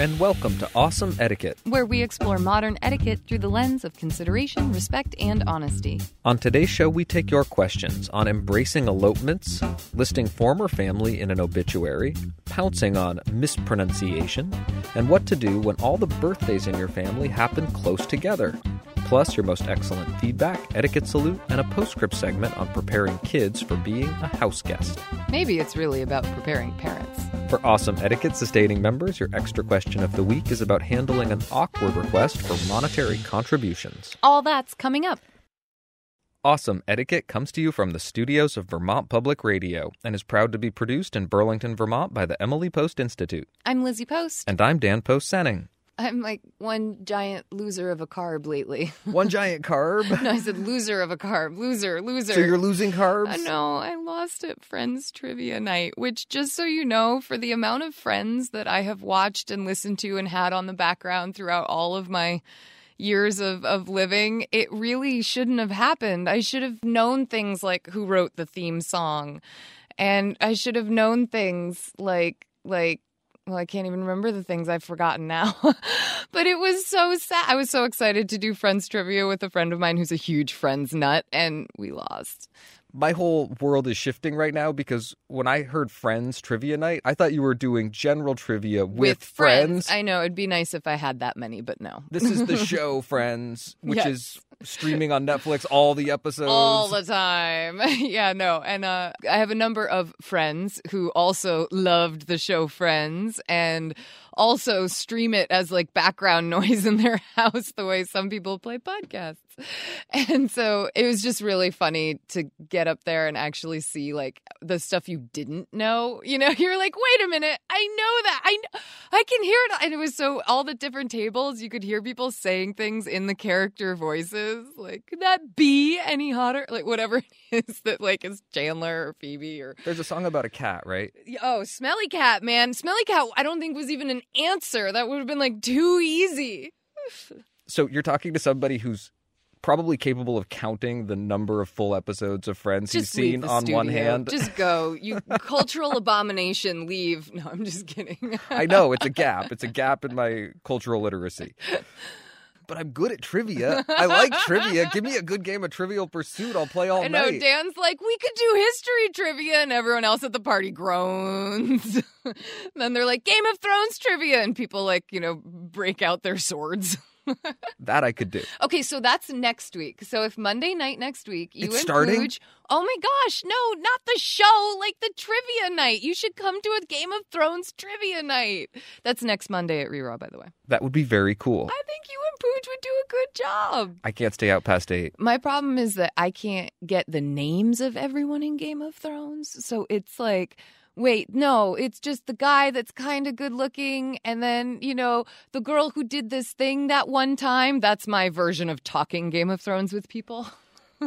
And welcome to Awesome Etiquette. Where we explore modern etiquette through the lens of consideration, respect, and honesty. On today's show, we take your questions on embracing elopements, listing former family in an obituary, pouncing on mispronunciation, and what to do when all the birthdays in your family happen close together. Plus, your most excellent feedback, etiquette salute, and a postscript segment on preparing kids for being a house guest. Maybe it's really about preparing parents. For Awesome Etiquette sustaining members, your extra question of the week is about handling an awkward request for monetary contributions. All that's coming up. Awesome Etiquette comes to you from the studios of Vermont Public Radio and is proud to be produced in Burlington, Vermont by the Emily Post Institute. I'm Lizzie Post. And I'm Dan Post Senning. I'm like one giant loser of a carb lately. One giant carb. no, I said loser of a carb. Loser, loser. So you're losing carbs? I know. I lost at Friends Trivia Night, which, just so you know, for the amount of Friends that I have watched and listened to and had on the background throughout all of my years of, of living, it really shouldn't have happened. I should have known things like who wrote the theme song. And I should have known things like, like, well, I can't even remember the things I've forgotten now. but it was so sad. I was so excited to do Friends trivia with a friend of mine who's a huge Friends nut, and we lost. My whole world is shifting right now because when I heard Friends Trivia Night, I thought you were doing general trivia with, friends. I know it'd be nice if I had that many, but no. This is the show Friends, which Yes. is streaming on Netflix all the episodes. all the time. yeah, no. And uh, I have a number of friends who also loved the show Friends and also stream it as like background noise in their house the way some people play podcasts. And so it was just really funny to get up there and actually see like the stuff you didn't know. You know, you're like, wait a minute, I know that. I I can hear it. And it was so all the different tables, you could hear people saying things in the character voices. Like, could that be any hotter? Like whatever it is that like is Chandler or Phoebe or There's a song about a cat, right? Oh, Smelly Cat, man. Smelly Cat, I don't think was even an answer. That would have been like too easy. So you're talking to somebody who's probably capable of counting the number of full episodes of Friends Just he's seen on one hand. Just go. You cultural abomination, leave. No, I'm just kidding. I know it's a gap. It's a gap in my cultural literacy. But I'm good at trivia. I like trivia. Give me a good game of Trivial Pursuit. I'll play all I know night. Dan's like, we could do history trivia, and everyone else at the party groans. then they're like, Game of Thrones trivia, and people like, you know, break out their swords. that I could do. Okay, so that's next week. So if Monday night next week, you It's and starting? Pooch, oh my gosh, no, not the show, like the trivia night. You should come to a Game of Thrones trivia night. That's next Monday at Reraw, by the way. That would be very cool. I think you and Pooch would do a good job. I can't stay out past eight. My problem is that I can't get the names of everyone in Game of Thrones. So it's like, wait, no, it's just the guy that's kind of good looking. And then, you know, the girl who did this thing that one time. That's my version of talking Game of Thrones with people.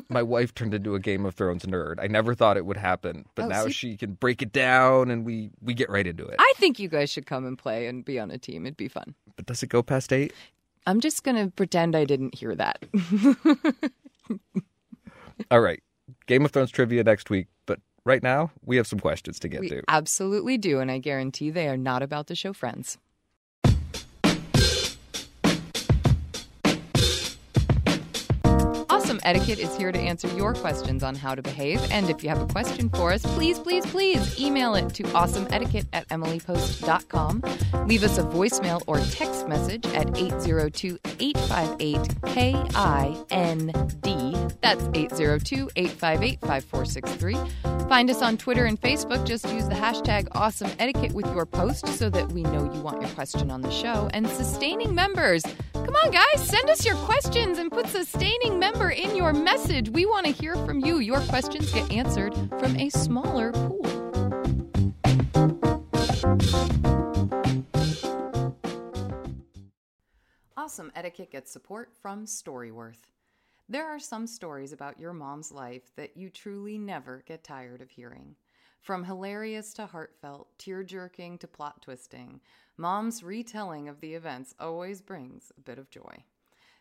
My wife turned into a Game of Thrones nerd. I never thought it would happen, but Oh, now see- she can break it down and we we get right into it. I think you guys should come and play and be on a team. It'd be fun. But does it go past eight? I'm just going to pretend I didn't hear that. All right. Game of Thrones trivia next week, but right now we have some questions to get we to. absolutely do. And I guarantee they are not about the show Friends. Etiquette is here to answer your questions on how to behave. And if you have a question for us, please, please, please email it to awesomeetiquette at emilypost.com. Leave us a voicemail or text message at 802 858 KIND. That's 802 858 5463. Find us on Twitter and Facebook. Just use the hashtag awesome etiquette with your post so that we know you want your question on the show. And sustaining members, come on, guys, send us your questions and put sustaining member in your message. We want to hear from you. Your questions get answered from a smaller pool. Awesome Etiquette gets support from Storyworth. There are some stories about your mom's life that you truly never get tired of hearing. From hilarious to heartfelt, tear jerking to plot twisting, mom's retelling of the events always brings a bit of joy.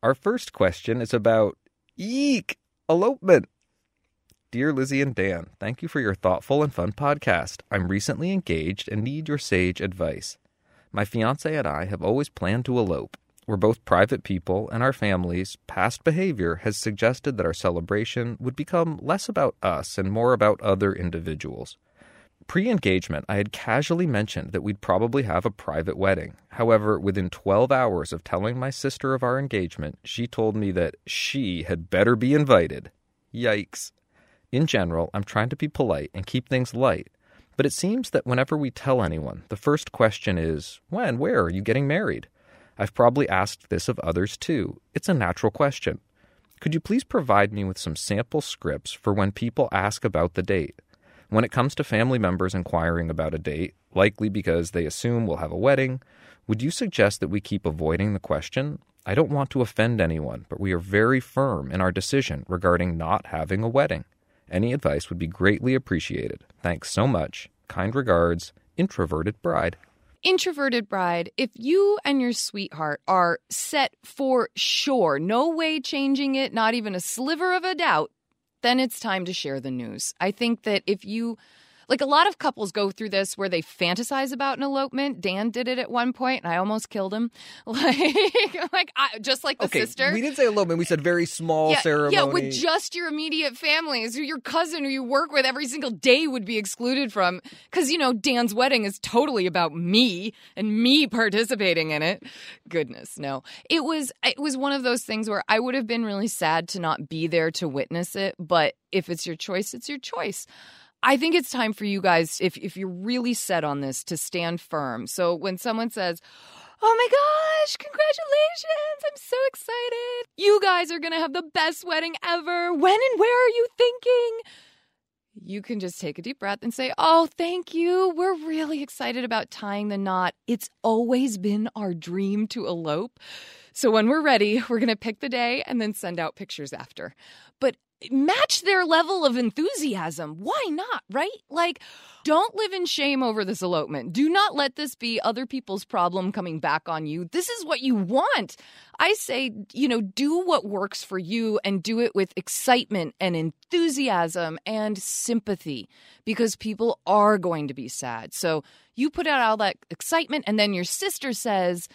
Our first question is about eek elopement. Dear Lizzie and Dan, thank you for your thoughtful and fun podcast. I'm recently engaged and need your sage advice. My fiance and I have always planned to elope. We're both private people, and our families' past behavior has suggested that our celebration would become less about us and more about other individuals. Pre engagement, I had casually mentioned that we'd probably have a private wedding. However, within 12 hours of telling my sister of our engagement, she told me that she had better be invited. Yikes. In general, I'm trying to be polite and keep things light, but it seems that whenever we tell anyone, the first question is, When, where are you getting married? I've probably asked this of others too. It's a natural question. Could you please provide me with some sample scripts for when people ask about the date? When it comes to family members inquiring about a date, likely because they assume we'll have a wedding, would you suggest that we keep avoiding the question? I don't want to offend anyone, but we are very firm in our decision regarding not having a wedding. Any advice would be greatly appreciated. Thanks so much. Kind regards, Introverted Bride. Introverted bride, if you and your sweetheart are set for sure, no way changing it, not even a sliver of a doubt, then it's time to share the news. I think that if you like a lot of couples go through this where they fantasize about an elopement. Dan did it at one point, and I almost killed him. Like, like I, just like the okay, sister. we didn't say elopement. We said very small yeah, ceremony. yeah, with just your immediate families, who your cousin who you work with every single day would be excluded from, because you know Dan's wedding is totally about me and me participating in it. Goodness, no, it was it was one of those things where I would have been really sad to not be there to witness it, but if it's your choice, it's your choice. I think it's time for you guys, if if you're really set on this, to stand firm. So when someone says, Oh my gosh, congratulations! I'm so excited. You guys are gonna have the best wedding ever. When and where are you thinking? You can just take a deep breath and say, Oh, thank you. We're really excited about tying the knot. It's always been our dream to elope. So when we're ready, we're going to pick the day and then send out pictures after. But match their level of enthusiasm. Why not, right? Like, don't live in shame over this elopement. Do not let this be other people's problem coming back on you. This is what you want. I say, you know, do what works for you and do it with excitement and enthusiasm and sympathy because people are going to be sad. So you put out all that excitement, and then your sister says,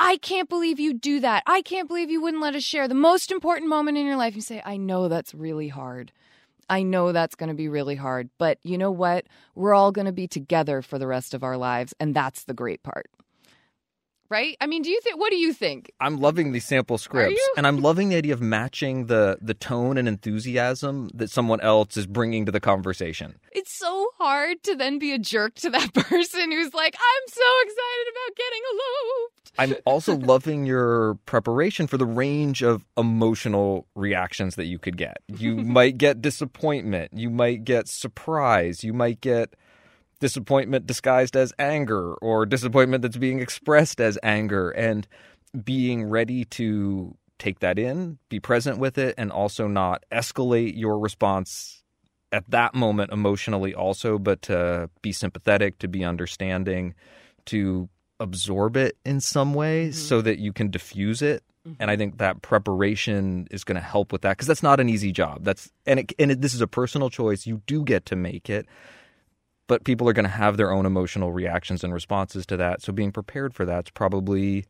I can't believe you do that. I can't believe you wouldn't let us share the most important moment in your life. You say, I know that's really hard. I know that's going to be really hard. But you know what? We're all going to be together for the rest of our lives. And that's the great part. Right? I mean, do you think? What do you think? I'm loving these sample scripts, and I'm loving the idea of matching the the tone and enthusiasm that someone else is bringing to the conversation. It's so hard to then be a jerk to that person who's like, "I'm so excited about getting eloped." I'm also loving your preparation for the range of emotional reactions that you could get. You might get disappointment, you might get surprise, you might get disappointment disguised as anger or disappointment that's being expressed as anger and being ready to take that in, be present with it and also not escalate your response at that moment emotionally also but to be sympathetic, to be understanding, to absorb it in some way Mm-hmm. so that you can diffuse it. And I think that preparation is going to help with that because that's not an easy job. That's and it, and it, this is a personal choice. You do get to make it, but people are going to have their own emotional reactions and responses to that. So being prepared for that's probably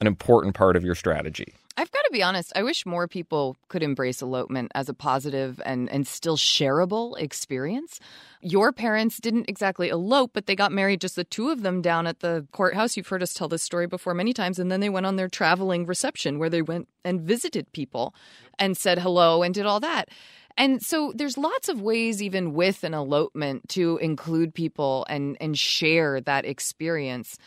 an important part of your strategy. I've got to be honest. I wish more people could embrace elopement as a positive and, and still shareable experience. Your parents didn't exactly elope, but they got married, just the two of them down at the courthouse. You've heard us tell this story before many times. And then they went on their traveling reception where they went and visited people and said hello and did all that. And so there's lots of ways, even with an elopement, to include people and, and share that experience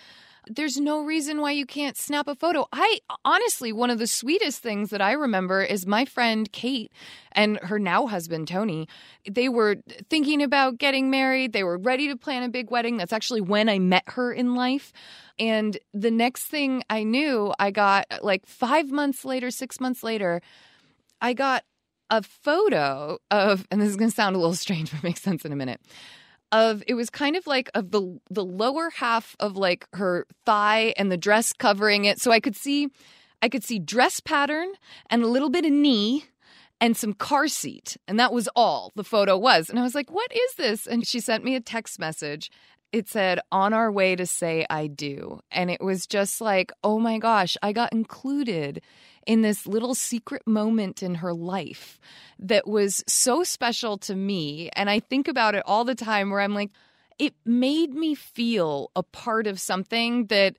there's no reason why you can't snap a photo. I honestly, one of the sweetest things that I remember is my friend Kate and her now husband Tony. They were thinking about getting married. They were ready to plan a big wedding. That's actually when I met her in life. And the next thing I knew, I got like five months later, six months later, I got a photo of, and this is going to sound a little strange, but makes sense in a minute of it was kind of like of the the lower half of like her thigh and the dress covering it. So i could see i could see dress pattern and a little bit of knee and some car seat. And that was all the photo was. And i was like what is this? And she sent me a text message. It said on our way to say i do. And it was just like oh my gosh i got included in this little secret moment in her life that was so special to me. And I think about it all the time where I'm like, it made me feel a part of something that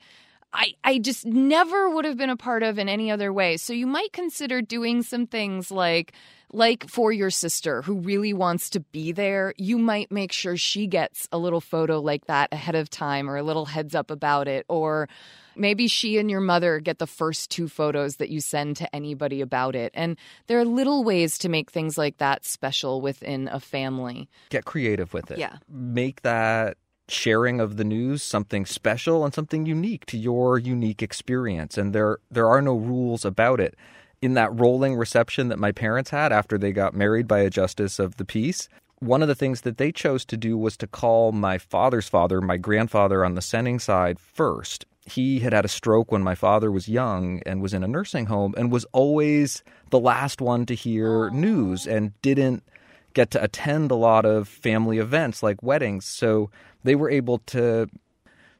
I, I just never would have been a part of in any other way. So you might consider doing some things like like for your sister who really wants to be there, you might make sure she gets a little photo like that ahead of time or a little heads up about it or Maybe she and your mother get the first two photos that you send to anybody about it. And there are little ways to make things like that special within a family. Get creative with it. Yeah. Make that sharing of the news something special and something unique to your unique experience. And there there are no rules about it. In that rolling reception that my parents had after they got married by a justice of the peace one of the things that they chose to do was to call my father's father my grandfather on the Senning side first. He had had a stroke when my father was young and was in a nursing home and was always the last one to hear news and didn't get to attend a lot of family events like weddings. So they were able to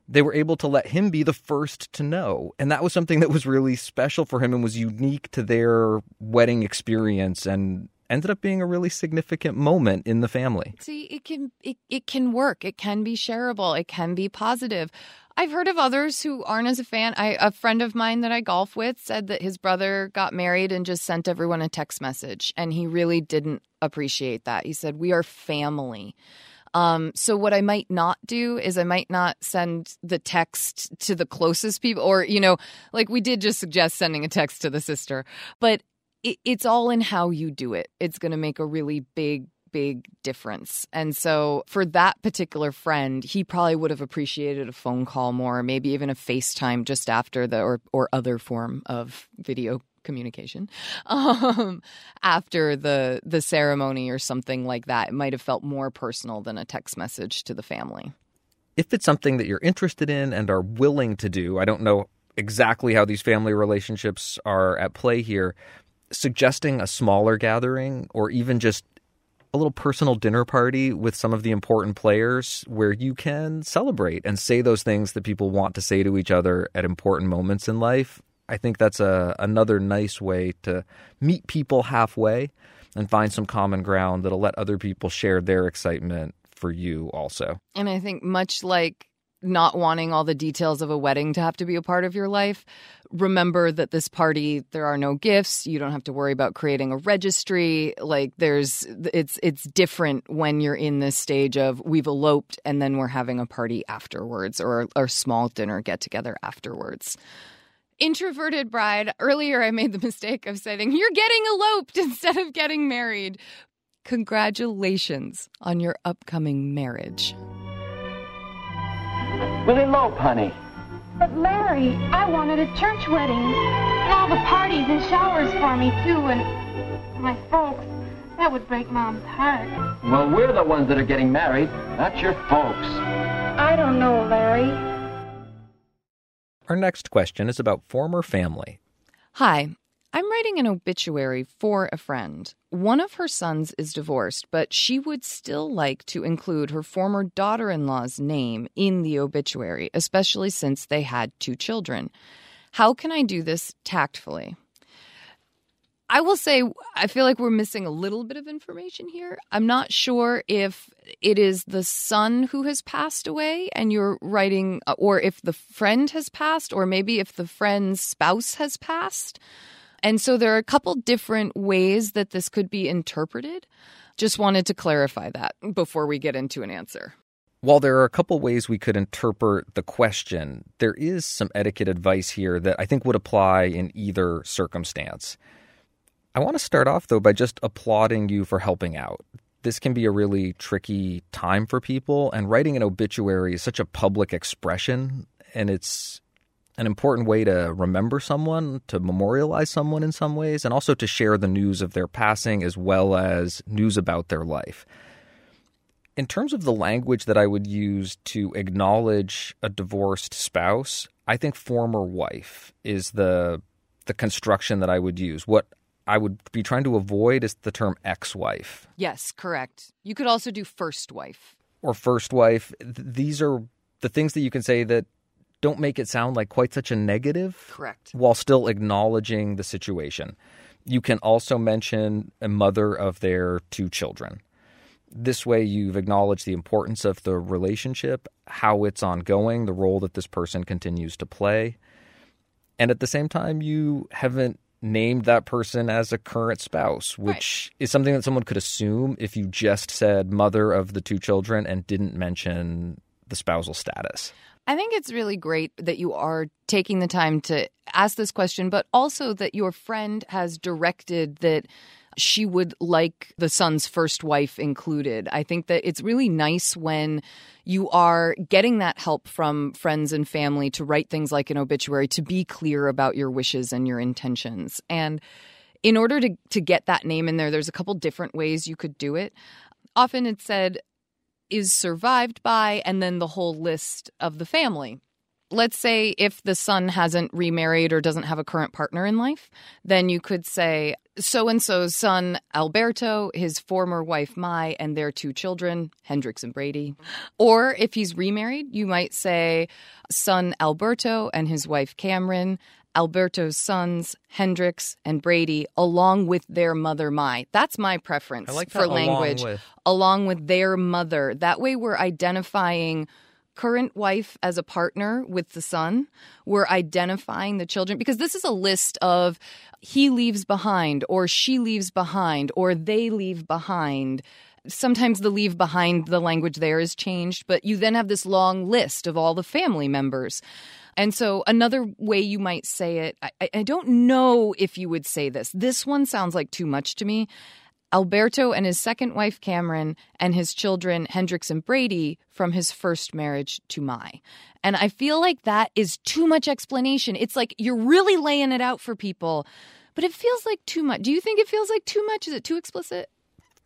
they were able to let him be the first to know. And that was something that was really special for him and was unique to their wedding experience and ended up being a really significant moment in the family See, it can it, it can work. It can be shareable. It can be positive. I've heard of others who aren't as a fan. I a friend of mine that I golf with said that his brother got married and just sent everyone a text message and he really didn't appreciate that. He said, "We are family." Um, so what I might not do is I might not send the text to the closest people, or you know, like we did just suggest sending a text to the sister, but it, it's all in how you do it. It's going to make a really big big difference. And so for that particular friend, he probably would have appreciated a phone call more, maybe even a FaceTime just after the or or other form of video communication um, after the the ceremony or something like that. It might have felt more personal than a text message to the family. if it's something that you're interested in and are willing to do, I don't know exactly how these family relationships are at play here, suggesting a smaller gathering or even just a little personal dinner party with some of the important players where you can celebrate and say those things that people want to say to each other at important moments in life. I think that's a another nice way to meet people halfway and find some common ground that'll let other people share their excitement for you also. And I think much like not wanting all the details of a wedding to have to be a part of your life, remember that this party there are no gifts, you don't have to worry about creating a registry, like there's it's it's different when you're in this stage of we've eloped and then we're having a party afterwards or a small dinner get together afterwards. Introverted bride, earlier I made the mistake of saying, You're getting eloped instead of getting married. Congratulations on your upcoming marriage. We'll elope, honey. But Larry, I wanted a church wedding. And all the parties and showers for me, too, and my folks. That would break Mom's heart. Well, we're the ones that are getting married, not your folks. I don't know, Larry. Our next question is about former family. Hi, I'm writing an obituary for a friend. One of her sons is divorced, but she would still like to include her former daughter in law's name in the obituary, especially since they had two children. How can I do this tactfully? I will say, I feel like we're missing a little bit of information here. I'm not sure if it is the son who has passed away and you're writing, or if the friend has passed, or maybe if the friend's spouse has passed. And so there are a couple different ways that this could be interpreted. Just wanted to clarify that before we get into an answer. While there are a couple ways we could interpret the question, there is some etiquette advice here that I think would apply in either circumstance. I want to start off, though, by just applauding you for helping out. This can be a really tricky time for people, and writing an obituary is such a public expression, and it's an important way to remember someone, to memorialize someone in some ways, and also to share the news of their passing as well as news about their life. In terms of the language that I would use to acknowledge a divorced spouse, I think former wife is the the construction that I would use. What I would be trying to avoid is the term ex-wife. Yes, correct. You could also do first wife or first wife. These are the things that you can say that don't make it sound like quite such a negative. Correct. While still acknowledging the situation. You can also mention a mother of their two children. This way, you've acknowledged the importance of the relationship, how it's ongoing, the role that this person continues to play. And at the same time, you haven't named that person as a current spouse, which right. is something that someone could assume if you just said mother of the two children and didn't mention the spousal status. I think it's really great that you are taking the time to ask this question, but also that your friend has directed that she would like the son's first wife included. I think that it's really nice when you are getting that help from friends and family to write things like an obituary, to be clear about your wishes and your intentions. And in order to, to get that name in there, there's a couple different ways you could do it. Often it's said, is survived by, and then the whole list of the family. Let's say if the son hasn't remarried or doesn't have a current partner in life, then you could say so and so's son, Alberto, his former wife, Mai, and their two children, Hendrix and Brady. Or if he's remarried, you might say son Alberto and his wife, Cameron, Alberto's sons, Hendrix and Brady, along with their mother, Mai. That's my preference like for language. Along with. along with their mother. That way, we're identifying current wife as a partner with the son. We're identifying the children because this is a list of he leaves behind, or she leaves behind, or they leave behind sometimes the leave behind the language there is changed, but you then have this long list of all the family members. And so, another way you might say it, I, I don't know if you would say this. This one sounds like too much to me. Alberto and his second wife, Cameron, and his children, Hendrix and Brady, from his first marriage to Mai. And I feel like that is too much explanation. It's like you're really laying it out for people, but it feels like too much. Do you think it feels like too much? Is it too explicit?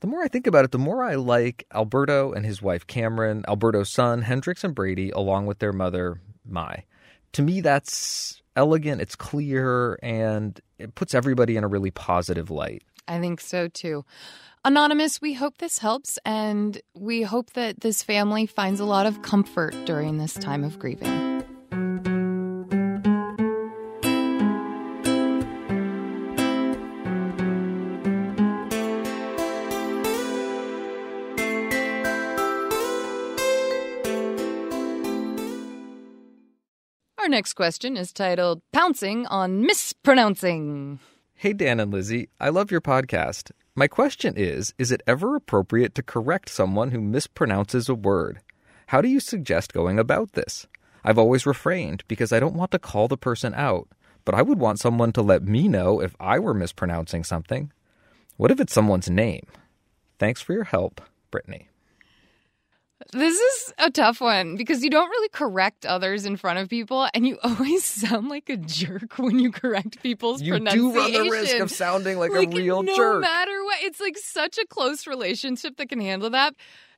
The more I think about it, the more I like Alberto and his wife Cameron, Alberto's son, Hendrix and Brady, along with their mother, Mai to me, that's elegant, it's clear, and it puts everybody in a really positive light. I think so too. Anonymous, we hope this helps, and we hope that this family finds a lot of comfort during this time of grieving. Our next question is titled Pouncing on Mispronouncing. Hey, Dan and Lizzie, I love your podcast. My question is Is it ever appropriate to correct someone who mispronounces a word? How do you suggest going about this? I've always refrained because I don't want to call the person out, but I would want someone to let me know if I were mispronouncing something. What if it's someone's name? Thanks for your help, Brittany. This is a tough one because you don't really correct others in front of people, and you always sound like a jerk when you correct people's You do run the risk of sounding like, Like, a real no jerk. matter what, it's like such a close relationship that can handle that.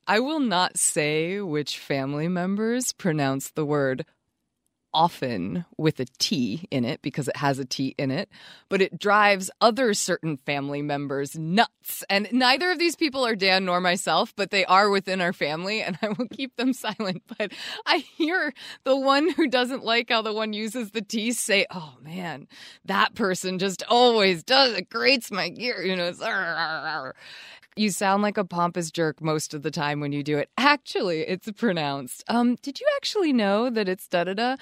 I will not say which family members pronounce the word often with a T in it because it has a T in it, but it drives other certain family members nuts. And neither of these people are Dan nor myself, but they are within our family, and I will keep them silent. But I hear the one who doesn't like how the one uses the T say, Oh man, that person just always does it, grates my gear. You know, You sound like a pompous jerk most of the time when you do it. Actually, it's pronounced. Um, did you actually know that it's da da da?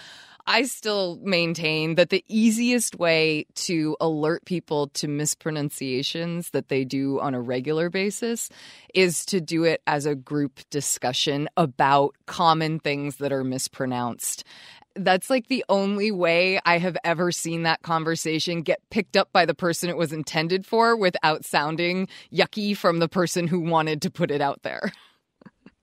I still maintain that the easiest way to alert people to mispronunciations that they do on a regular basis is to do it as a group discussion about common things that are mispronounced that's like the only way I have ever seen that conversation get picked up by the person it was intended for without sounding yucky from the person who wanted to put it out there.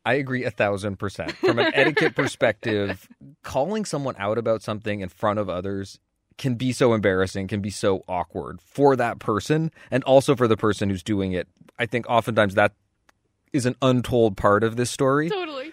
I agree a thousand percent. From an etiquette perspective, calling someone out about something in front of others can be so embarrassing, can be so awkward for that person and also for the person who's doing it. I think oftentimes that is an untold part of this story. Totally.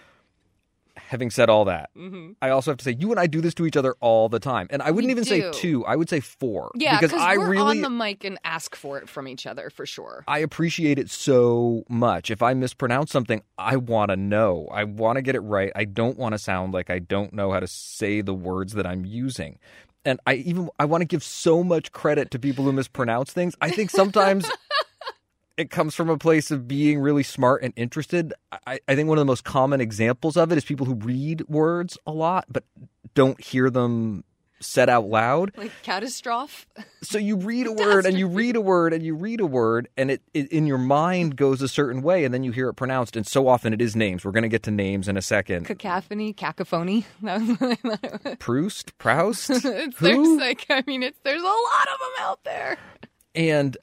Having said all that, Mm-hmm. I also have to say you and I do this to each other all the time. And I wouldn't We even do. say two, I would say four. Yeah, because I we're really on the mic and ask for it from each other for sure. I appreciate it so much. If I mispronounce something, I want to know. I want to get it right. I don't want to sound like I don't know how to say the words that I'm using. And I even I want to give so much credit to people who mispronounce things. I think sometimes it comes from a place of being really smart and interested. I, I think one of the most common examples of it is people who read words a lot but don't hear them said out loud. Like catastrophe. So you read a word and you read a word and you read a word and it, it in your mind goes a certain way and then you hear it pronounced and so often it is names. We're going to get to names in a second. Cacophony, cacophony. That was what I thought it was. Proust, Proust, It's, there's like, I mean, it's there's a lot of them out there. And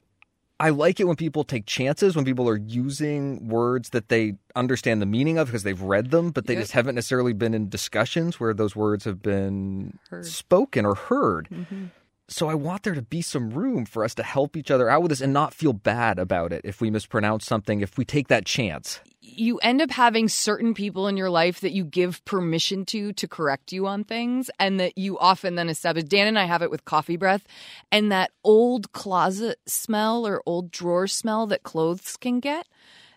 I like it when people take chances, when people are using words that they understand the meaning of because they've read them, but they Yep. just haven't necessarily been in discussions where those words have been Heard. spoken or heard. Mm-hmm. So I want there to be some room for us to help each other out with this and not feel bad about it if we mispronounce something, if we take that chance. you end up having certain people in your life that you give permission to to correct you on things and that you often then establish dan and i have it with coffee breath and that old closet smell or old drawer smell that clothes can get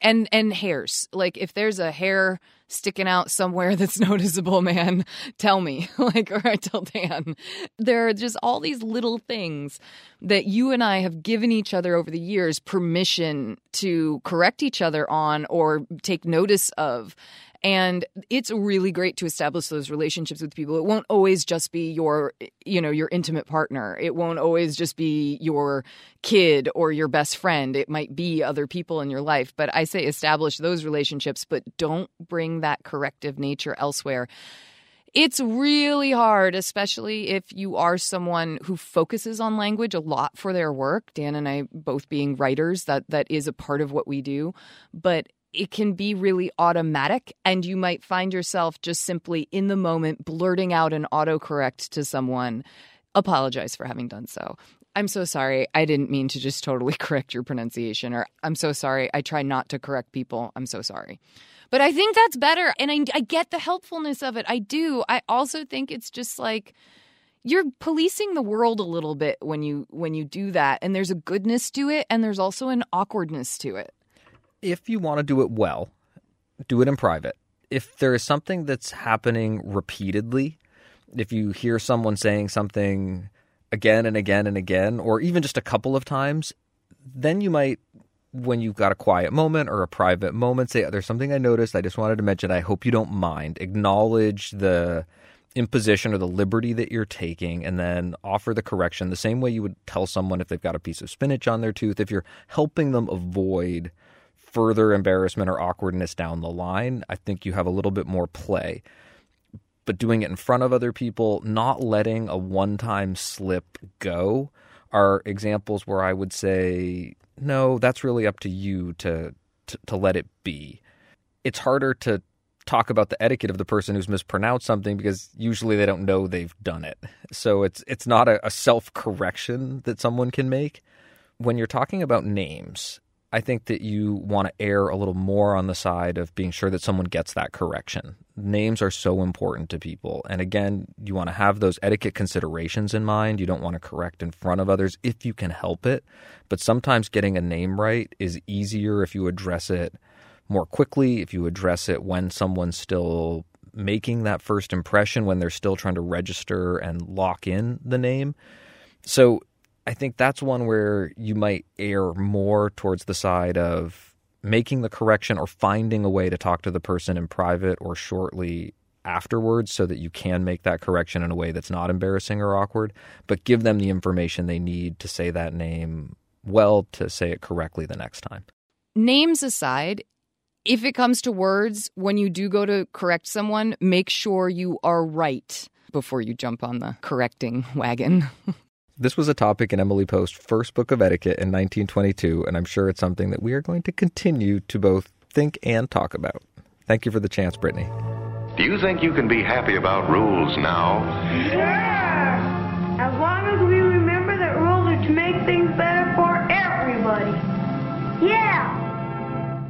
and and hairs. Like if there's a hair sticking out somewhere that's noticeable man tell me. Like or i tell dan. There are just all these little things that you and i have given each other over the years permission to correct each other on or take notice of and it's really great to establish those relationships with people. It won't always just be your you know your intimate partner. It won't always just be your kid or your best friend. It might be other people in your life. But i say establish those relationships but don't bring that corrective nature elsewhere. It's really hard, especially if you are someone who focuses on language a lot for their work. Dan and I both being writers, that that is a part of what we do, but it can be really automatic and you might find yourself just simply in the moment blurting out an autocorrect to someone. Apologize for having done so. I'm so sorry. I didn't mean to just totally correct your pronunciation or I'm so sorry. I try not to correct people. I'm so sorry. But I think that's better. And I, I get the helpfulness of it. I do. I also think it's just like you're policing the world a little bit when you when you do that. And there's a goodness to it and there's also an awkwardness to it. If you want to do it well, do it in private. If there is something that's happening repeatedly, if you hear someone saying something again and again and again, or even just a couple of times, then you might, when you've got a quiet moment or a private moment, say, There's something I noticed. I just wanted to mention. I hope you don't mind. Acknowledge the imposition or the liberty that you're taking and then offer the correction the same way you would tell someone if they've got a piece of spinach on their tooth if you're helping them avoid further embarrassment or awkwardness down the line i think you have a little bit more play but doing it in front of other people not letting a one-time slip go are examples where i would say no that's really up to you to to, to let it be it's harder to talk about the etiquette of the person who's mispronounced something because usually they don't know they've done it. So it's it's not a, a self correction that someone can make. When you're talking about names, I think that you want to err a little more on the side of being sure that someone gets that correction. Names are so important to people. And again, you want to have those etiquette considerations in mind. You don't want to correct in front of others if you can help it. But sometimes getting a name right is easier if you address it more quickly, if you address it when someone's still making that first impression, when they're still trying to register and lock in the name. So I think that's one where you might err more towards the side of making the correction or finding a way to talk to the person in private or shortly afterwards so that you can make that correction in a way that's not embarrassing or awkward, but give them the information they need to say that name well to say it correctly the next time. Names aside, if it comes to words, when you do go to correct someone, make sure you are right before you jump on the correcting wagon. This was a topic in Emily Post's first book of etiquette in 1922, and I'm sure it's something that we are going to continue to both think and talk about. Thank you for the chance, Brittany. Do you think you can be happy about rules now? Sure! As long as we remember that rules are to make things better for everybody. Yeah!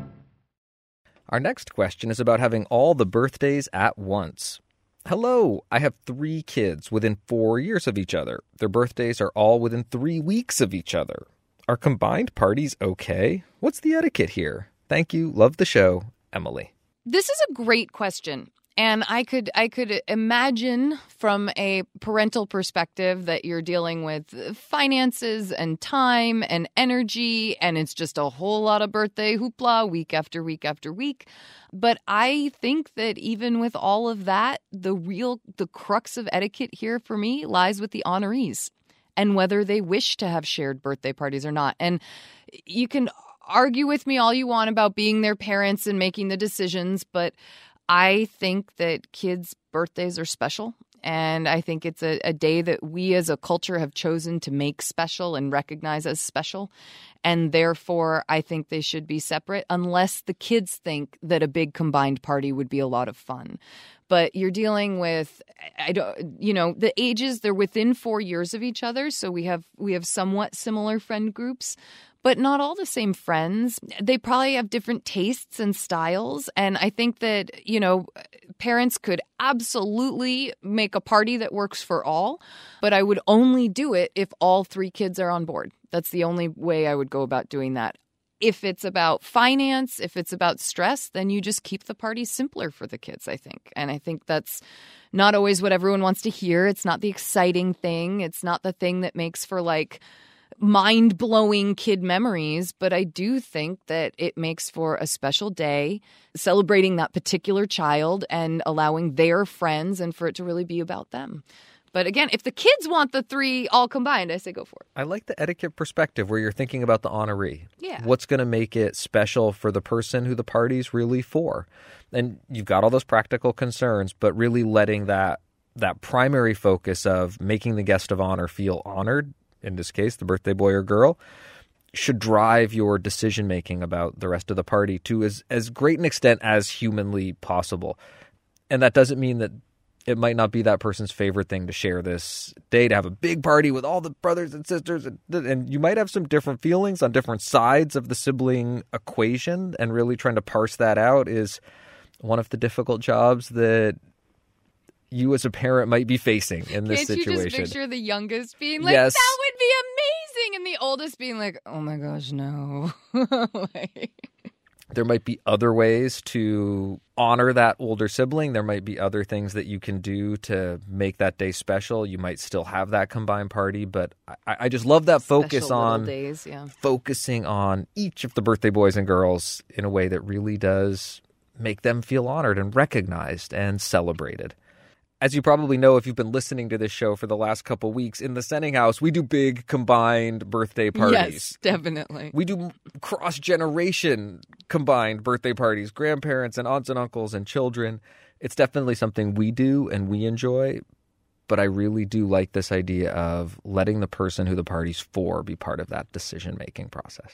Our next question is about having all the birthdays at once. Hello, I have three kids within four years of each other. Their birthdays are all within three weeks of each other. Are combined parties okay? What's the etiquette here? Thank you. Love the show. Emily. This is a great question. And I could I could imagine from a parental perspective that you're dealing with finances and time and energy and it's just a whole lot of birthday hoopla week after week after week. But I think that even with all of that, the real the crux of etiquette here for me lies with the honorees and whether they wish to have shared birthday parties or not. And you can argue with me all you want about being their parents and making the decisions, but I think that kids' birthdays are special. And I think it's a, a, day that we as a culture have chosen to make special and recognize as special. And therefore, I think they should be separate unless the kids think that a big combined party would be a lot of fun. But you're dealing with, I don't, you know, the ages, they're within four years of each other. So we have, we have somewhat similar friend groups but not all the same friends. They probably have different tastes and styles. And I think that, you know, parents could absolutely make a party that works for all, but I would only do it if all three kids are on board. That's the only way I would go about doing that. If it's about finance, if it's about stress, then you just keep the party simpler for the kids, I think. And I think that's not always what everyone wants to hear. It's not the exciting thing, it's not the thing that makes for like, mind blowing kid memories, but I do think that it makes for a special day celebrating that particular child and allowing their friends and for it to really be about them. But again, if the kids want the three all combined, I say go for it. I like the etiquette perspective where you're thinking about the honoree. Yeah. What's going to make it special for the person who the party's really for? And you've got all those practical concerns, but really letting that that primary focus of making the guest of honor feel honored in this case, the birthday boy or girl, should drive your decision making about the rest of the party to as, as great an extent as humanly possible. And that doesn't mean that it might not be that person's favorite thing to share this day to have a big party with all the brothers and sisters and, and, you might have some different feelings on different sides of the sibling equation and really trying to parse that out is one of the difficult jobs that you as a parent might be facing in this Can't situation. you just picture the youngest being like, Yes. that would be amazing, and the oldest being like, oh my gosh, no. Like- there might be other ways to honor that older sibling. There might be other things that you can do to make that day special. You might still have that combined party, but I, I just love that focus Special little on days, yeah. focusing on each of the birthday boys and girls in a way that really does make them feel honored and recognized and celebrated. As you probably know if you've been listening to this show for the last couple weeks, in the Senning House, we do big combined birthday parties. Yes, definitely. We do cross generation combined birthday parties, grandparents and aunts and uncles and children. It's definitely something we do and we enjoy, but I really do like this idea of letting the person who the party's for be part of that decision making process.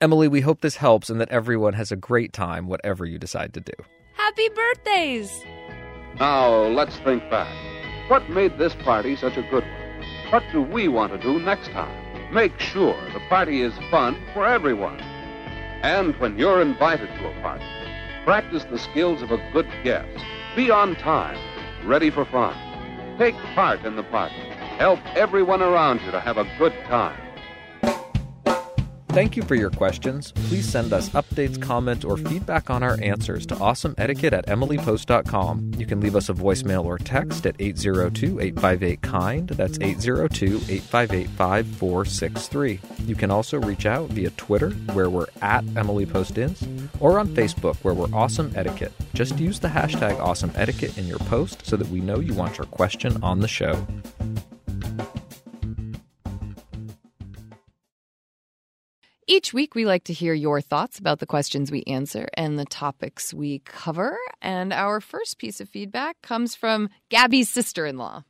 Emily, we hope this helps and that everyone has a great time, whatever you decide to do. Happy birthdays! Now, let's think back. What made this party such a good one? What do we want to do next time? Make sure the party is fun for everyone. And when you're invited to a party, practice the skills of a good guest. Be on time, ready for fun. Take part in the party. Help everyone around you to have a good time. Thank you for your questions. Please send us updates, comments, or feedback on our answers to awesomeetiquette at emilypost.com. You can leave us a voicemail or text at 802 858 KIND. That's 802 858 5463. You can also reach out via Twitter, where we're at EmilyPostIns, or on Facebook, where we're Awesome Etiquette. Just use the hashtag Awesome Etiquette in your post so that we know you want your question on the show. Each week, we like to hear your thoughts about the questions we answer and the topics we cover. And our first piece of feedback comes from Gabby's sister in law.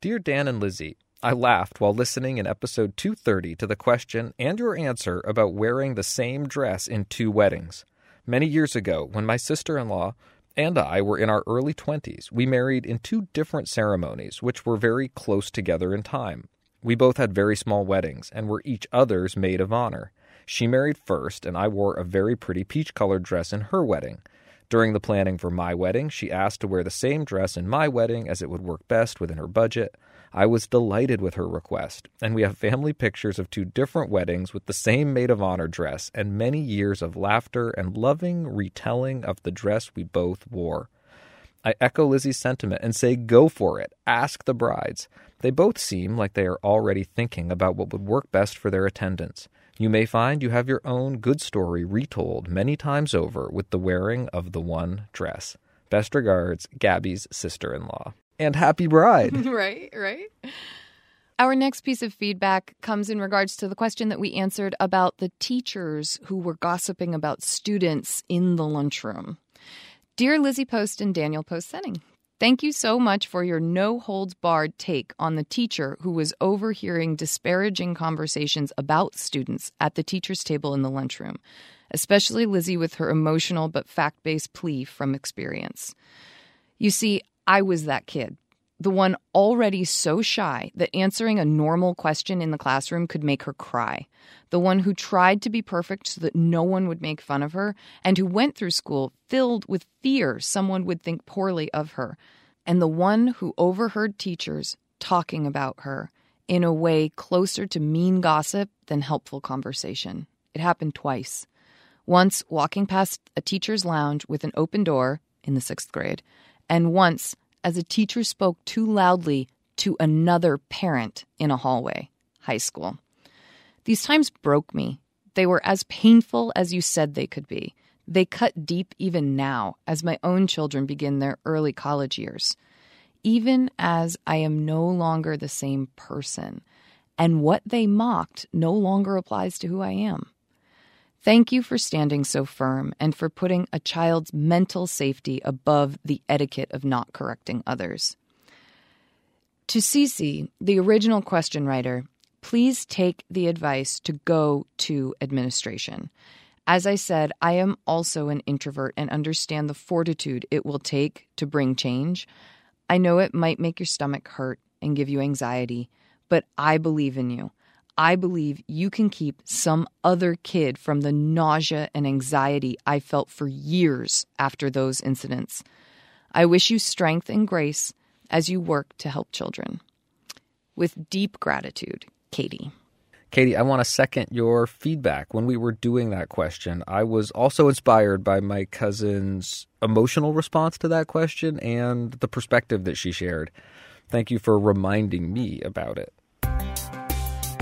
Dear Dan and Lizzie, I laughed while listening in episode 230 to the question and your answer about wearing the same dress in two weddings. Many years ago, when my sister in law and I were in our early 20s, we married in two different ceremonies, which were very close together in time. We both had very small weddings and were each other's maid of honor. She married first, and I wore a very pretty peach colored dress in her wedding. During the planning for my wedding, she asked to wear the same dress in my wedding as it would work best within her budget. I was delighted with her request, and we have family pictures of two different weddings with the same maid of honor dress and many years of laughter and loving retelling of the dress we both wore. I echo Lizzie's sentiment and say go for it. Ask the brides. They both seem like they are already thinking about what would work best for their attendance. You may find you have your own good story retold many times over with the wearing of the one dress. Best regards, Gabby's sister in law. And happy bride. right, right. Our next piece of feedback comes in regards to the question that we answered about the teachers who were gossiping about students in the lunchroom. Dear Lizzie Post and Daniel Post Senning, Thank you so much for your no holds barred take on the teacher who was overhearing disparaging conversations about students at the teacher's table in the lunchroom, especially Lizzie with her emotional but fact based plea from experience. You see, I was that kid, the one already so shy that answering a normal question in the classroom could make her cry, the one who tried to be perfect so that no one would make fun of her, and who went through school filled with fear someone would think poorly of her, and the one who overheard teachers talking about her in a way closer to mean gossip than helpful conversation. It happened twice. Once walking past a teacher's lounge with an open door in the sixth grade, and once as a teacher spoke too loudly to another parent in a hallway, high school. These times broke me. They were as painful as you said they could be. They cut deep even now as my own children begin their early college years. Even as I am no longer the same person, and what they mocked no longer applies to who I am. Thank you for standing so firm and for putting a child's mental safety above the etiquette of not correcting others. To Cece, the original question writer, please take the advice to go to administration. As I said, I am also an introvert and understand the fortitude it will take to bring change. I know it might make your stomach hurt and give you anxiety, but I believe in you. I believe you can keep some other kid from the nausea and anxiety I felt for years after those incidents. I wish you strength and grace as you work to help children. With deep gratitude, Katie. Katie, I want to second your feedback. When we were doing that question, I was also inspired by my cousin's emotional response to that question and the perspective that she shared. Thank you for reminding me about it.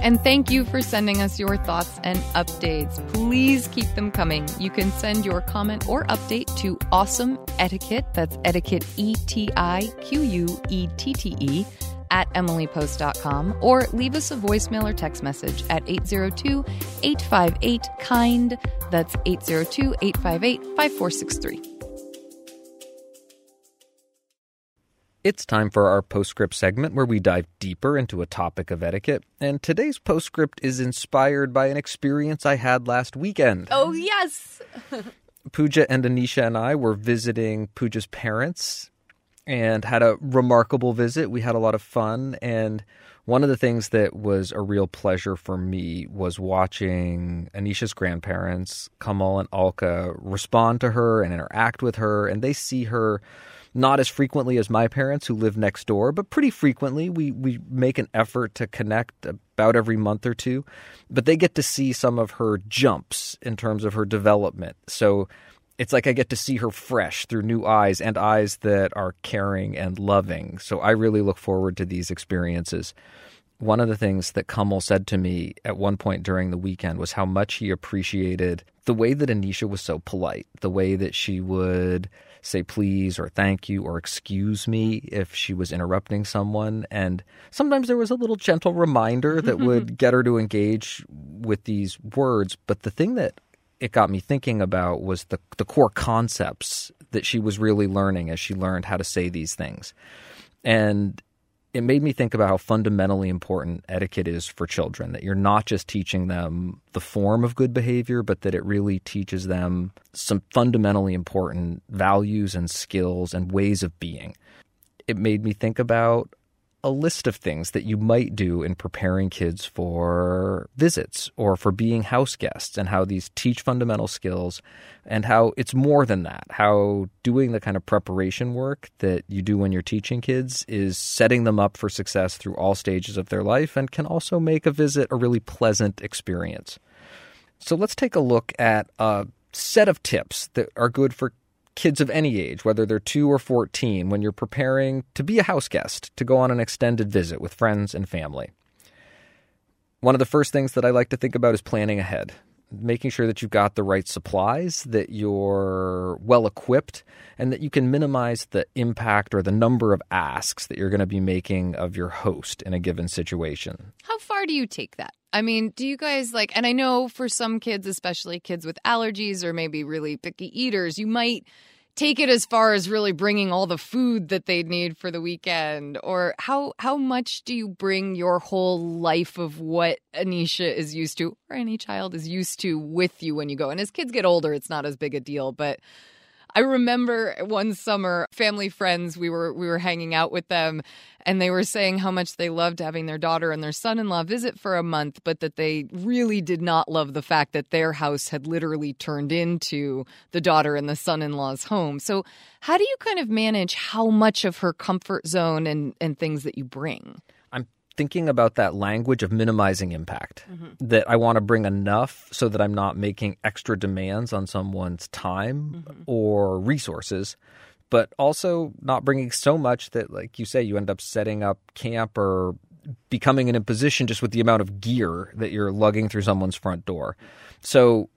And thank you for sending us your thoughts and updates. Please keep them coming. You can send your comment or update to Awesome Etiquette. That's etiquette, E T I Q U E T T E, at emilypost.com or leave us a voicemail or text message at 802 858 KIND. That's 802 858 5463. It's time for our postscript segment where we dive deeper into a topic of etiquette. And today's postscript is inspired by an experience I had last weekend. Oh, yes. Pooja and Anisha and I were visiting Pooja's parents and had a remarkable visit. We had a lot of fun. And one of the things that was a real pleasure for me was watching Anisha's grandparents, Kamal and Alka, respond to her and interact with her. And they see her not as frequently as my parents who live next door, but pretty frequently. We we make an effort to connect about every month or two, but they get to see some of her jumps in terms of her development. So it's like I get to see her fresh through new eyes and eyes that are caring and loving. So I really look forward to these experiences. One of the things that Kamal said to me at one point during the weekend was how much he appreciated the way that Anisha was so polite, the way that she would say please or thank you or excuse me if she was interrupting someone. And sometimes there was a little gentle reminder that mm-hmm. would get her to engage with these words. But the thing that it got me thinking about was the, the core concepts that she was really learning as she learned how to say these things. And it made me think about how fundamentally important etiquette is for children that you're not just teaching them the form of good behavior but that it really teaches them some fundamentally important values and skills and ways of being. It made me think about a list of things that you might do in preparing kids for visits or for being house guests and how these teach fundamental skills and how it's more than that. How doing the kind of preparation work that you do when you're teaching kids is setting them up for success through all stages of their life and can also make a visit a really pleasant experience. So let's take a look at a set of tips that are good for kids of any age, whether they're 2 or 14, when you're preparing to be a house guest, to go on an extended visit with friends and family. One of the first things that I like to think about is planning ahead, making sure that you've got the right supplies, that you're well equipped, and that you can minimize the impact or the number of asks that you're going to be making of your host in a given situation. How far do you take that? I mean, do you guys like, and I know for some kids, especially kids with allergies or maybe really picky eaters, you might take it as far as really bringing all the food that they need for the weekend? Or how how much do you bring your whole life of what Anisha is used to or any child is used to with you when you go? And as kids get older it's not as big a deal but I remember one summer, family friends, we were we were hanging out with them and they were saying how much they loved having their daughter and their son-in-law visit for a month, but that they really did not love the fact that their house had literally turned into the daughter and the son-in-law's home. So, how do you kind of manage how much of her comfort zone and and things that you bring? Thinking about that language of minimizing impact. Mm-hmm. That I want to bring enough so that I'm not making extra demands on someone's time mm-hmm. or resources, but also not bringing so much that, like you say, you end up setting up camp or becoming in a position just with the amount of gear that you're lugging through someone's front door. So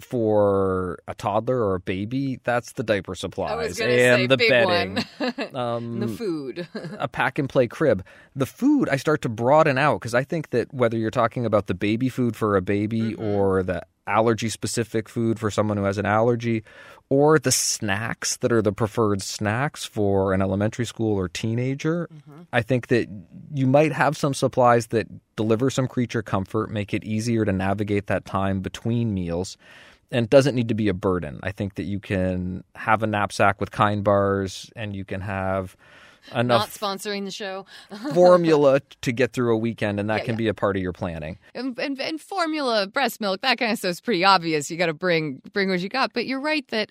for a toddler or a baby, that's the diaper supplies and the bedding, um, the food, a pack and play crib. The food I start to broaden out because I think that whether you're talking about the baby food for a baby mm-hmm. or the allergy specific food for someone who has an allergy or the snacks that are the preferred snacks for an elementary school or teenager. Mm-hmm. I think that you might have some supplies that deliver some creature comfort, make it easier to navigate that time between meals and it doesn't need to be a burden. I think that you can have a knapsack with kind bars and you can have enough not sponsoring the show. formula to get through a weekend and that yeah, can yeah. be a part of your planning. And, and, and, formula breast milk that kind of stuff is pretty obvious. You got to bring bring what you got. But you're right that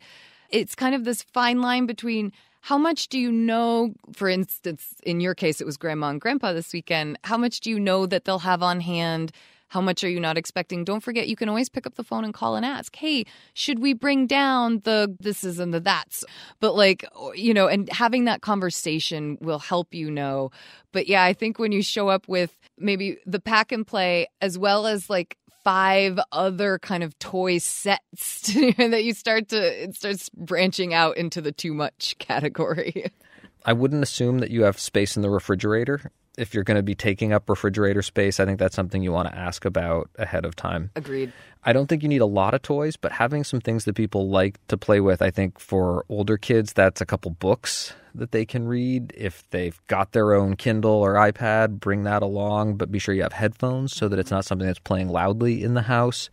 it's kind of this fine line between how much do you know for instance in your case it was grandma and grandpa this weekend. How much do you know that they'll have on hand How much are you not expecting? Don't forget, you can always pick up the phone and call and ask, hey, should we bring down the this is and the that's? But like, you know, and having that conversation will help you know. But yeah, I think when you show up with maybe the pack and play as well as like five other kind of toy sets that you start to it starts branching out into the too much category. I wouldn't assume that you have space in the refrigerator. If you're going to be taking up refrigerator space, I think that's something you want to ask about ahead of time. Agreed. I don't think you need a lot of toys, but having some things that people like to play with, I think for older kids, that's a couple books that they can read. If they've got their own Kindle or iPad, bring that along, but be sure you have headphones so that it's not something that's playing loudly in the house.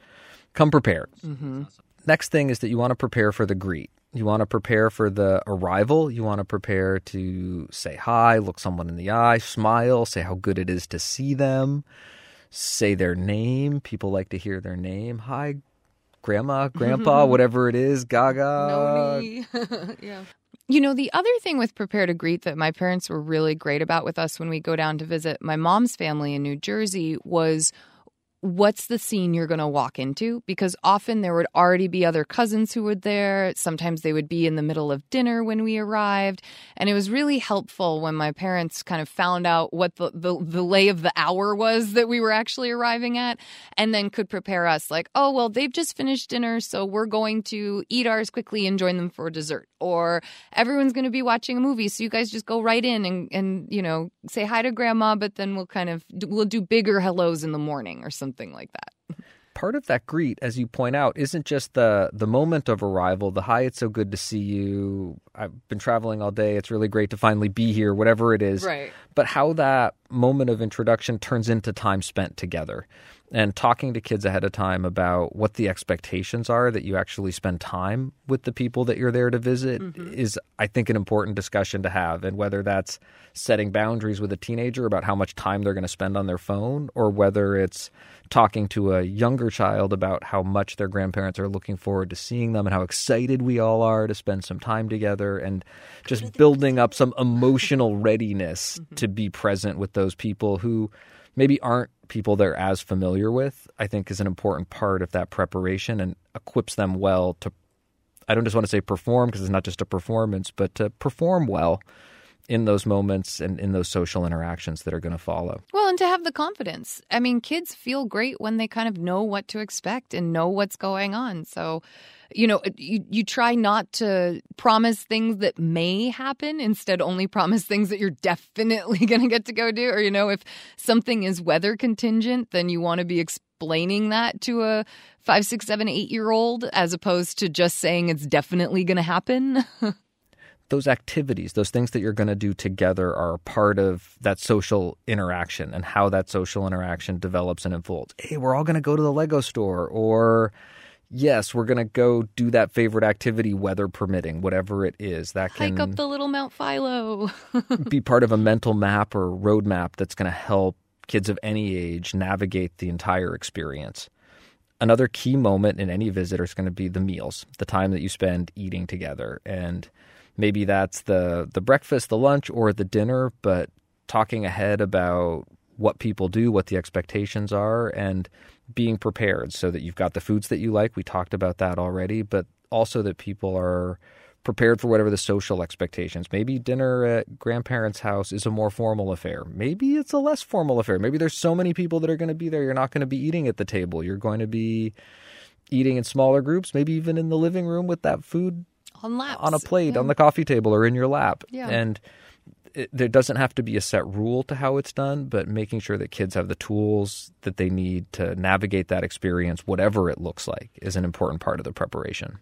Come prepared. Mm-hmm. Next thing is that you want to prepare for the greet. You want to prepare for the arrival. You want to prepare to say hi, look someone in the eye, smile, say how good it is to see them, say their name. People like to hear their name. Hi, grandma, grandpa, whatever it is, gaga. No yeah. You know, the other thing with Prepare to Greet that my parents were really great about with us when we go down to visit my mom's family in New Jersey was what's the scene you're going to walk into? Because often there would already be other cousins who were there. Sometimes they would be in the middle of dinner when we arrived. And it was really helpful when my parents kind of found out what the, the, the lay of the hour was that we were actually arriving at and then could prepare us like oh well they've just finished dinner so we're going to eat ours quickly and join them for dessert. Or everyone's going to be watching a movie so you guys just go right in and, and you know say hi to grandma but then we'll kind of we'll do bigger hellos in the morning or something something like that. Part of that greet, as you point out, isn't just the the moment of arrival, the hi, it's so good to see you. I've been traveling all day. It's really great to finally be here, whatever it is. Right. But how that moment of introduction turns into time spent together and talking to kids ahead of time about what the expectations are that you actually spend time with the people that you're there to visit mm-hmm. is I think an important discussion to have and whether that's setting boundaries with a teenager about how much time they're going to spend on their phone or whether it's talking to a younger child about how much their grandparents are looking forward to seeing them and how excited we all are to spend some time together and just building up some emotional readiness mm-hmm. to be present with those people who maybe aren't people they're as familiar with, I think is an important part of that preparation and equips them well to, I don't just want to say perform because it's not just a performance, but to perform well in those moments and in those social interactions that are going to follow. Well, and to have the confidence. I mean, kids feel great when they kind of know what to expect and know what's going on. So, you know, you, you try not to promise things that may happen, instead, only promise things that you're definitely going to get to go do. Or, you know, if something is weather contingent, then you want to be explaining that to a five, six, seven, eight year old as opposed to just saying it's definitely going to happen. those activities, those things that you're going to do together are part of that social interaction and how that social interaction develops and unfolds. Hey, we're all going to go to the Lego store or yes, we're going to go do that favorite activity, weather permitting, whatever it is. That can hike up the little Mount Philo. be part of a mental map or roadmap that's going to help kids of any age navigate the entire experience. Another key moment in any visit is going to be the meals, the time that you spend eating together. And maybe that's the the breakfast, the lunch, or the dinner, but talking ahead about what people do, what the expectations are, and being prepared so that you've got the foods that you like. We talked about that already, but also that people are prepared for whatever the social expectations. Maybe dinner at grandparents' house is a more formal affair. Maybe it's a less formal affair. Maybe there's so many people that are going to be there, you're not going to be eating at the table. You're going to be eating in smaller groups, maybe even in the living room with that food on laps. on a plate yeah. on the coffee table or in your lap. Yeah. And it, there doesn't have to be a set rule to how it's done, but making sure that kids have the tools that they need to navigate that experience, whatever it looks like, is an important part of the preparation.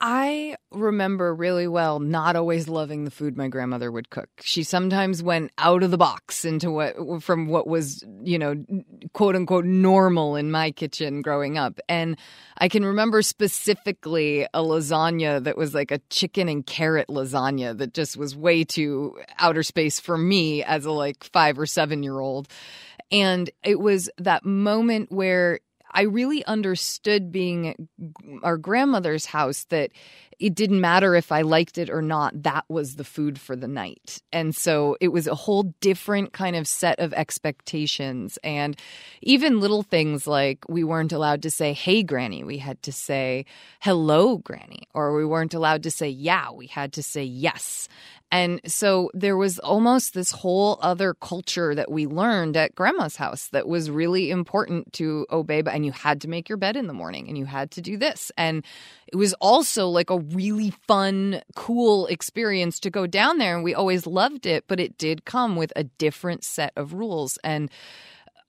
I remember really well not always loving the food my grandmother would cook. She sometimes went out of the box into what from what was, you know, quote unquote normal in my kitchen growing up. And I can remember specifically a lasagna that was like a chicken and carrot lasagna that just was way too outer space for me as a like 5 or 7 year old. And it was that moment where I really understood being our grandmother's house that it didn't matter if I liked it or not, that was the food for the night. And so it was a whole different kind of set of expectations. And even little things like we weren't allowed to say, Hey, Granny. We had to say, Hello, Granny. Or we weren't allowed to say, Yeah. We had to say, Yes. And so there was almost this whole other culture that we learned at grandma's house that was really important to obey. And you had to make your bed in the morning and you had to do this. And it was also like a really fun, cool experience to go down there. And we always loved it, but it did come with a different set of rules. And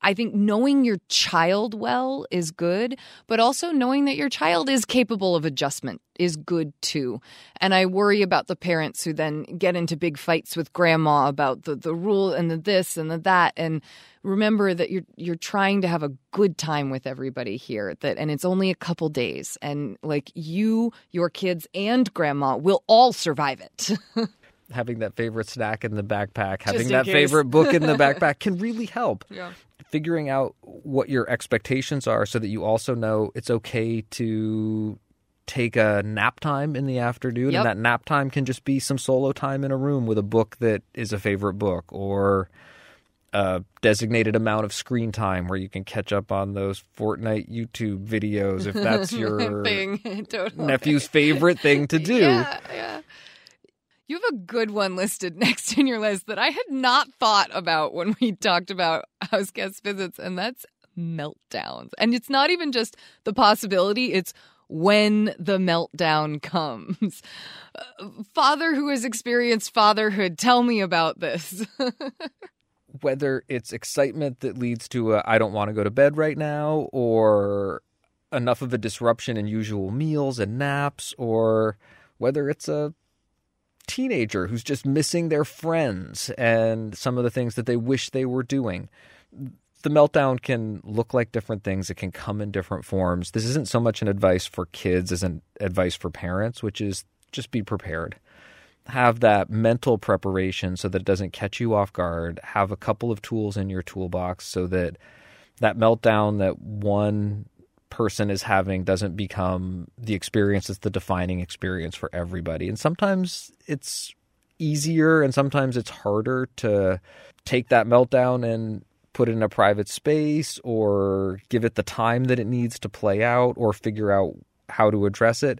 I think knowing your child well is good, but also knowing that your child is capable of adjustment is good too. And I worry about the parents who then get into big fights with grandma about the, the rule and the this and the that. And remember that you're you're trying to have a good time with everybody here. That and it's only a couple days. And like you, your kids, and grandma will all survive it. having that favorite snack in the backpack, having in that case. favorite book in the backpack can really help. Yeah. Figuring out what your expectations are so that you also know it's okay to take a nap time in the afternoon Yep. and that nap time can just be some solo time in a room with a book that is a favorite book or a designated amount of screen time where you can catch up on those Fortnite YouTube videos if that's your thing. totally. nephew's favorite thing to do. Yeah, yeah. You have a good one listed next in your list that I had not thought about when we talked about house guest visits, and that's meltdowns. And it's not even just the possibility, it's when the meltdown comes. Uh, Father who has experienced fatherhood, tell me about this. whether it's excitement that leads to I don't want to go to bed right now or enough of a disruption in usual meals and naps or whether it's a teenager who's just missing their friends and some of the things that they wish they were doing. The meltdown can look like different things. It can come in different forms. This isn't so much an advice for kids as an advice for parents, which is just be prepared have that mental preparation so that it doesn't catch you off guard. Have a couple of tools in your toolbox so that that meltdown that one person is having doesn't become the experience that's the defining experience for everybody. And sometimes it's easier and sometimes it's harder to take that meltdown and put it in a private space or give it the time that it needs to play out or figure out how to address it.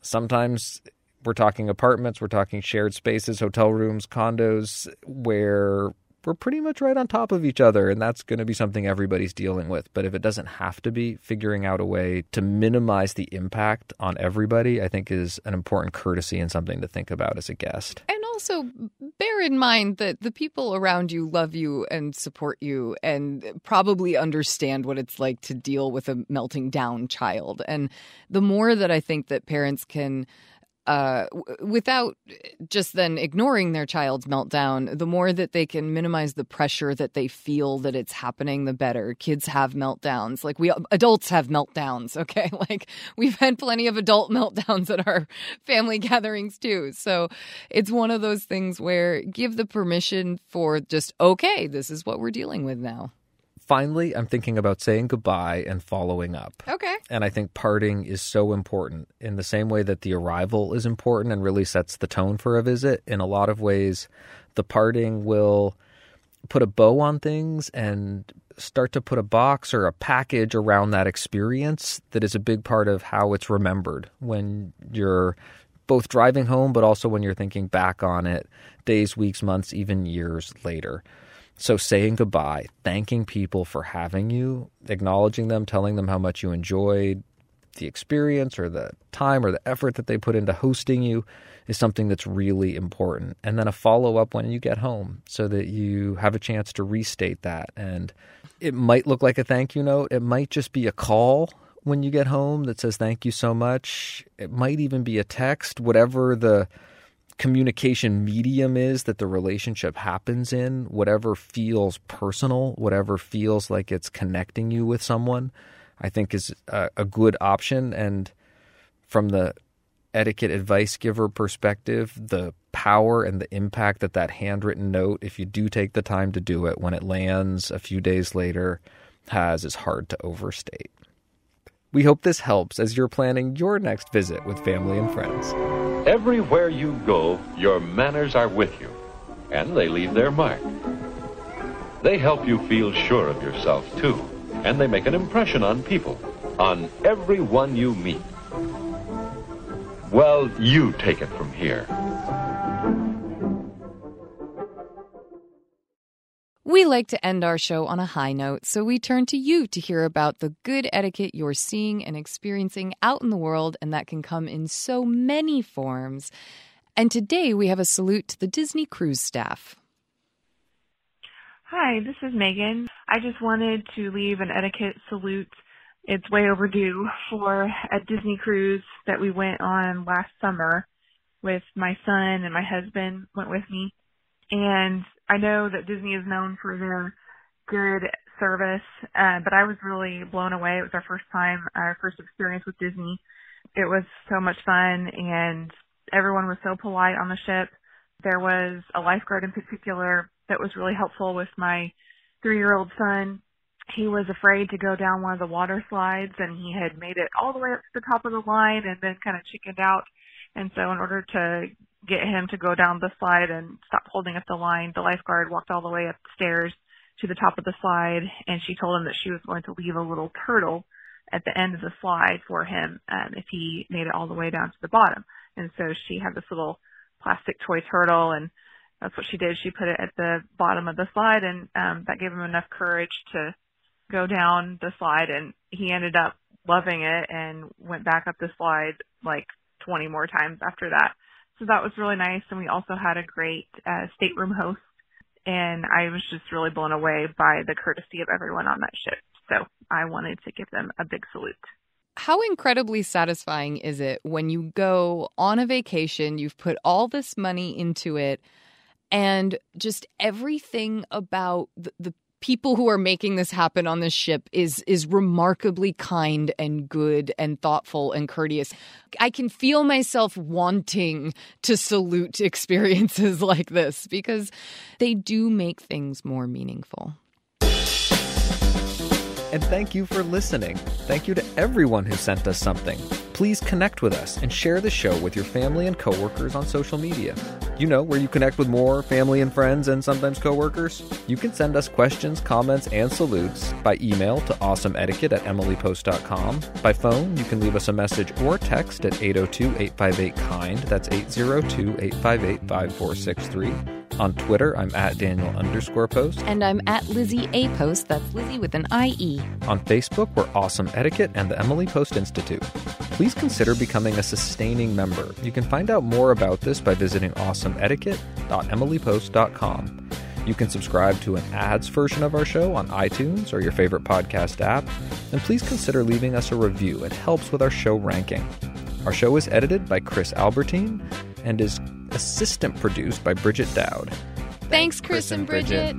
Sometimes we're talking apartments, we're talking shared spaces, hotel rooms, condos, where we're pretty much right on top of each other. And that's going to be something everybody's dealing with. But if it doesn't have to be, figuring out a way to minimize the impact on everybody, I think is an important courtesy and something to think about as a guest. And also bear in mind that the people around you love you and support you and probably understand what it's like to deal with a melting down child. And the more that I think that parents can uh, w- without just then ignoring their child's meltdown, the more that they can minimize the pressure that they feel that it's happening, the better. Kids have meltdowns. Like we adults have meltdowns, okay? Like we've had plenty of adult meltdowns at our family gatherings too. So it's one of those things where give the permission for just, okay, this is what we're dealing with now. Finally, I'm thinking about saying goodbye and following up. Okay. And I think parting is so important in the same way that the arrival is important and really sets the tone for a visit. In a lot of ways, the parting will put a bow on things and start to put a box or a package around that experience that is a big part of how it's remembered when you're both driving home, but also when you're thinking back on it days, weeks, months, even years later. So saying goodbye, thanking people for having you, acknowledging them, telling them how much you enjoyed the experience or the time or the effort that they put into hosting you is something that's really important. And then a follow up when you get home so that you have a chance to restate that. And it might look like a thank you note, it might just be a call when you get home that says thank you so much. It might even be a text, whatever the communication medium is that the relationship happens in, whatever feels personal, whatever feels like it's connecting you with someone, I think is a, a good option. And from the etiquette advice giver perspective, the power and the impact that that handwritten note, if you do take the time to do it when it lands a few days later, has is hard to overstate. We hope this helps as you're planning your next visit with family and friends. Everywhere you go, your manners are with you, and they leave their mark. They help you feel sure of yourself, too, and they make an impression on people, on everyone you meet. Well, you take it from here. We like to end our show on a high note, so we turn to you to hear about the good etiquette you're seeing and experiencing out in the world, and that can come in so many forms. And today we have a salute to the Disney cruise staff. Hi, this is Megan. I just wanted to leave an etiquette salute. It's way overdue for a Disney cruise that we went on last summer with my son and my husband went with me. And I know that Disney is known for their good service, uh, but I was really blown away. It was our first time, our first experience with Disney. It was so much fun and everyone was so polite on the ship. There was a lifeguard in particular that was really helpful with my three-year-old son. He was afraid to go down one of the water slides and he had made it all the way up to the top of the line and then kind of chickened out. And so in order to get him to go down the slide and stop holding up the line. The lifeguard walked all the way upstairs to the top of the slide and she told him that she was going to leave a little turtle at the end of the slide for him um, if he made it all the way down to the bottom. And so she had this little plastic toy turtle and that's what she did. She put it at the bottom of the slide and um, that gave him enough courage to go down the slide and he ended up loving it and went back up the slide like 20 more times after that. So that was really nice. And we also had a great uh, stateroom host. And I was just really blown away by the courtesy of everyone on that ship. So I wanted to give them a big salute. How incredibly satisfying is it when you go on a vacation, you've put all this money into it, and just everything about the, the people who are making this happen on this ship is is remarkably kind and good and thoughtful and courteous. I can feel myself wanting to salute experiences like this because they do make things more meaningful. And thank you for listening. Thank you to everyone who sent us something. Please connect with us and share the show with your family and coworkers on social media. You know, where you connect with more family and friends and sometimes coworkers. You can send us questions, comments, and salutes by email to awesomeetiquette at emilypost.com. By phone, you can leave us a message or text at 802 858 KIND. That's 802 858 5463. On Twitter, I'm at Daniel underscore post. And I'm at Lizzie A Post. That's Lizzie with an IE. On Facebook, we're Awesome Etiquette and the Emily Post Institute. Please consider becoming a sustaining member. You can find out more about this by visiting awesomeetiquette.emilypost.com. You can subscribe to an ads version of our show on iTunes or your favorite podcast app. And please consider leaving us a review. It helps with our show ranking. Our show is edited by Chris Albertine and is assistant produced by Bridget Dowd. Thanks, Chris, and Bridget.